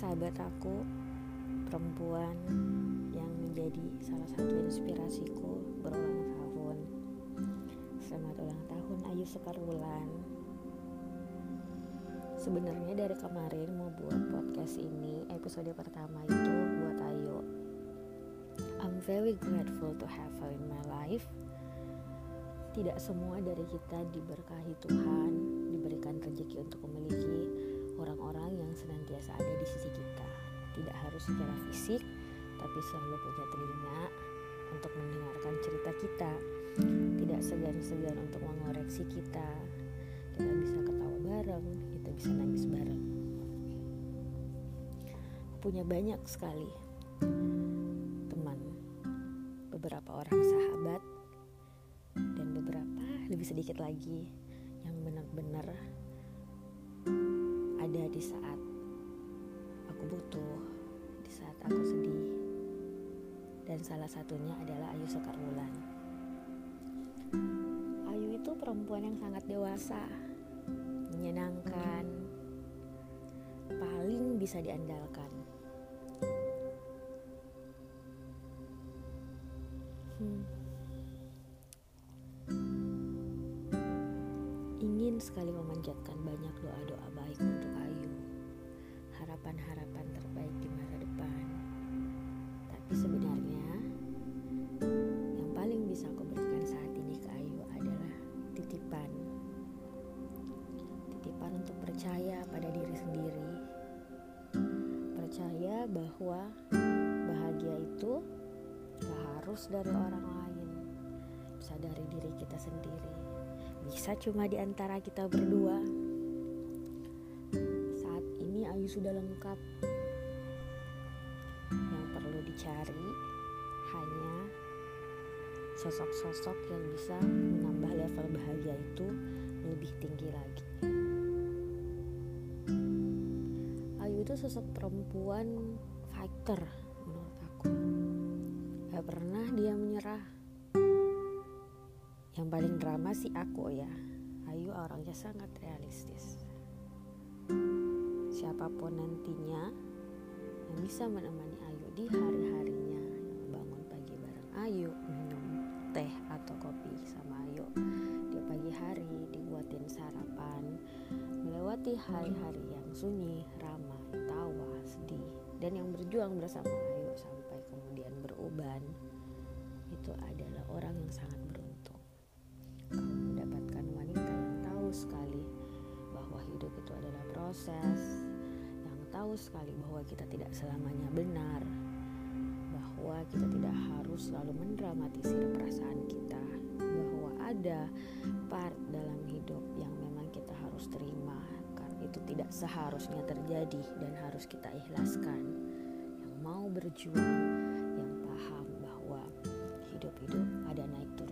sahabat aku perempuan yang menjadi salah satu inspirasiku berulang tahun. Selamat ulang tahun Ayu Sekar Wulan. Sebenarnya dari kemarin mau buat podcast ini episode pertama itu buat Ayu. I'm very grateful to have her in my life. Tidak semua dari kita diberkahi Tuhan diberikan rezeki untuk memiliki orang-orang yang senantiasa ada di sisi kita. Tidak harus secara fisik, tapi selalu punya telinga untuk mendengarkan cerita kita. Tidak segan-segan untuk mengoreksi kita. Kita bisa ketawa bareng, kita bisa nangis bareng. Punya banyak sekali teman, beberapa orang sahabat, dan beberapa lebih sedikit lagi yang benar-benar di saat aku butuh, di saat aku sedih. Dan salah satunya adalah Ayu Sekar Wulan. Ayu itu perempuan yang sangat dewasa, menyenangkan, paling bisa diandalkan. Hmm. Ingin sekali memanjatkan banyak doa-doa baik untuk harapan-harapan terbaik di masa depan. Tapi sebenarnya yang paling bisa aku berikan saat ini ke Ayu adalah titipan. Titipan untuk percaya pada diri sendiri. Percaya bahwa bahagia itu gak harus dari orang lain, bisa dari diri kita sendiri bisa cuma di antara kita berdua. Sudah lengkap. Yang perlu dicari hanya sosok-sosok yang bisa menambah level bahagia itu lebih tinggi lagi. Ayu itu sosok perempuan fighter menurut aku. Gak pernah dia menyerah yang paling drama sih aku ya Ayu orangnya sangat realistis siapa pun nantinya yang bisa menemani Ayu di hari-harinya. Bangun pagi bareng Ayu minum teh atau kopi sama Ayu. Di pagi hari dibuatin sarapan melewati hari-hari yang sunyi ramai tawa sedih dan yang berjuang bersama Ayu sampai kemudian beruban. Itu adalah orang yang sangat beruntung. Kamu mendapatkan wanita yang tahu sekali bahwa hidup itu adalah proses, tahu sekali bahwa kita tidak selamanya benar, bahwa kita tidak harus selalu mendramatisir perasaan kita, bahwa ada part dalam hidup yang memang kita harus terima karena itu tidak seharusnya terjadi dan harus kita ikhlaskan. Yang mau berjuang, yang paham bahwa hidup-hidup ada naik turunnya.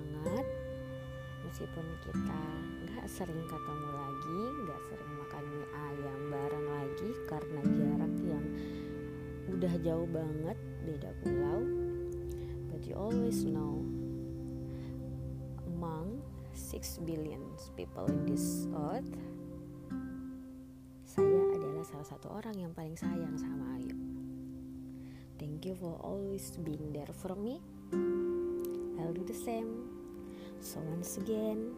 Semangat. Meskipun kita nggak sering ketemu lagi nggak sering makan mie ayam bareng lagi karena jarak yang udah jauh banget beda pulau. But you always know among 6 billion people in this earth saya adalah salah satu orang yang paling sayang sama Ayu. Thank you for always being there for me. I'll do the same. So, once again,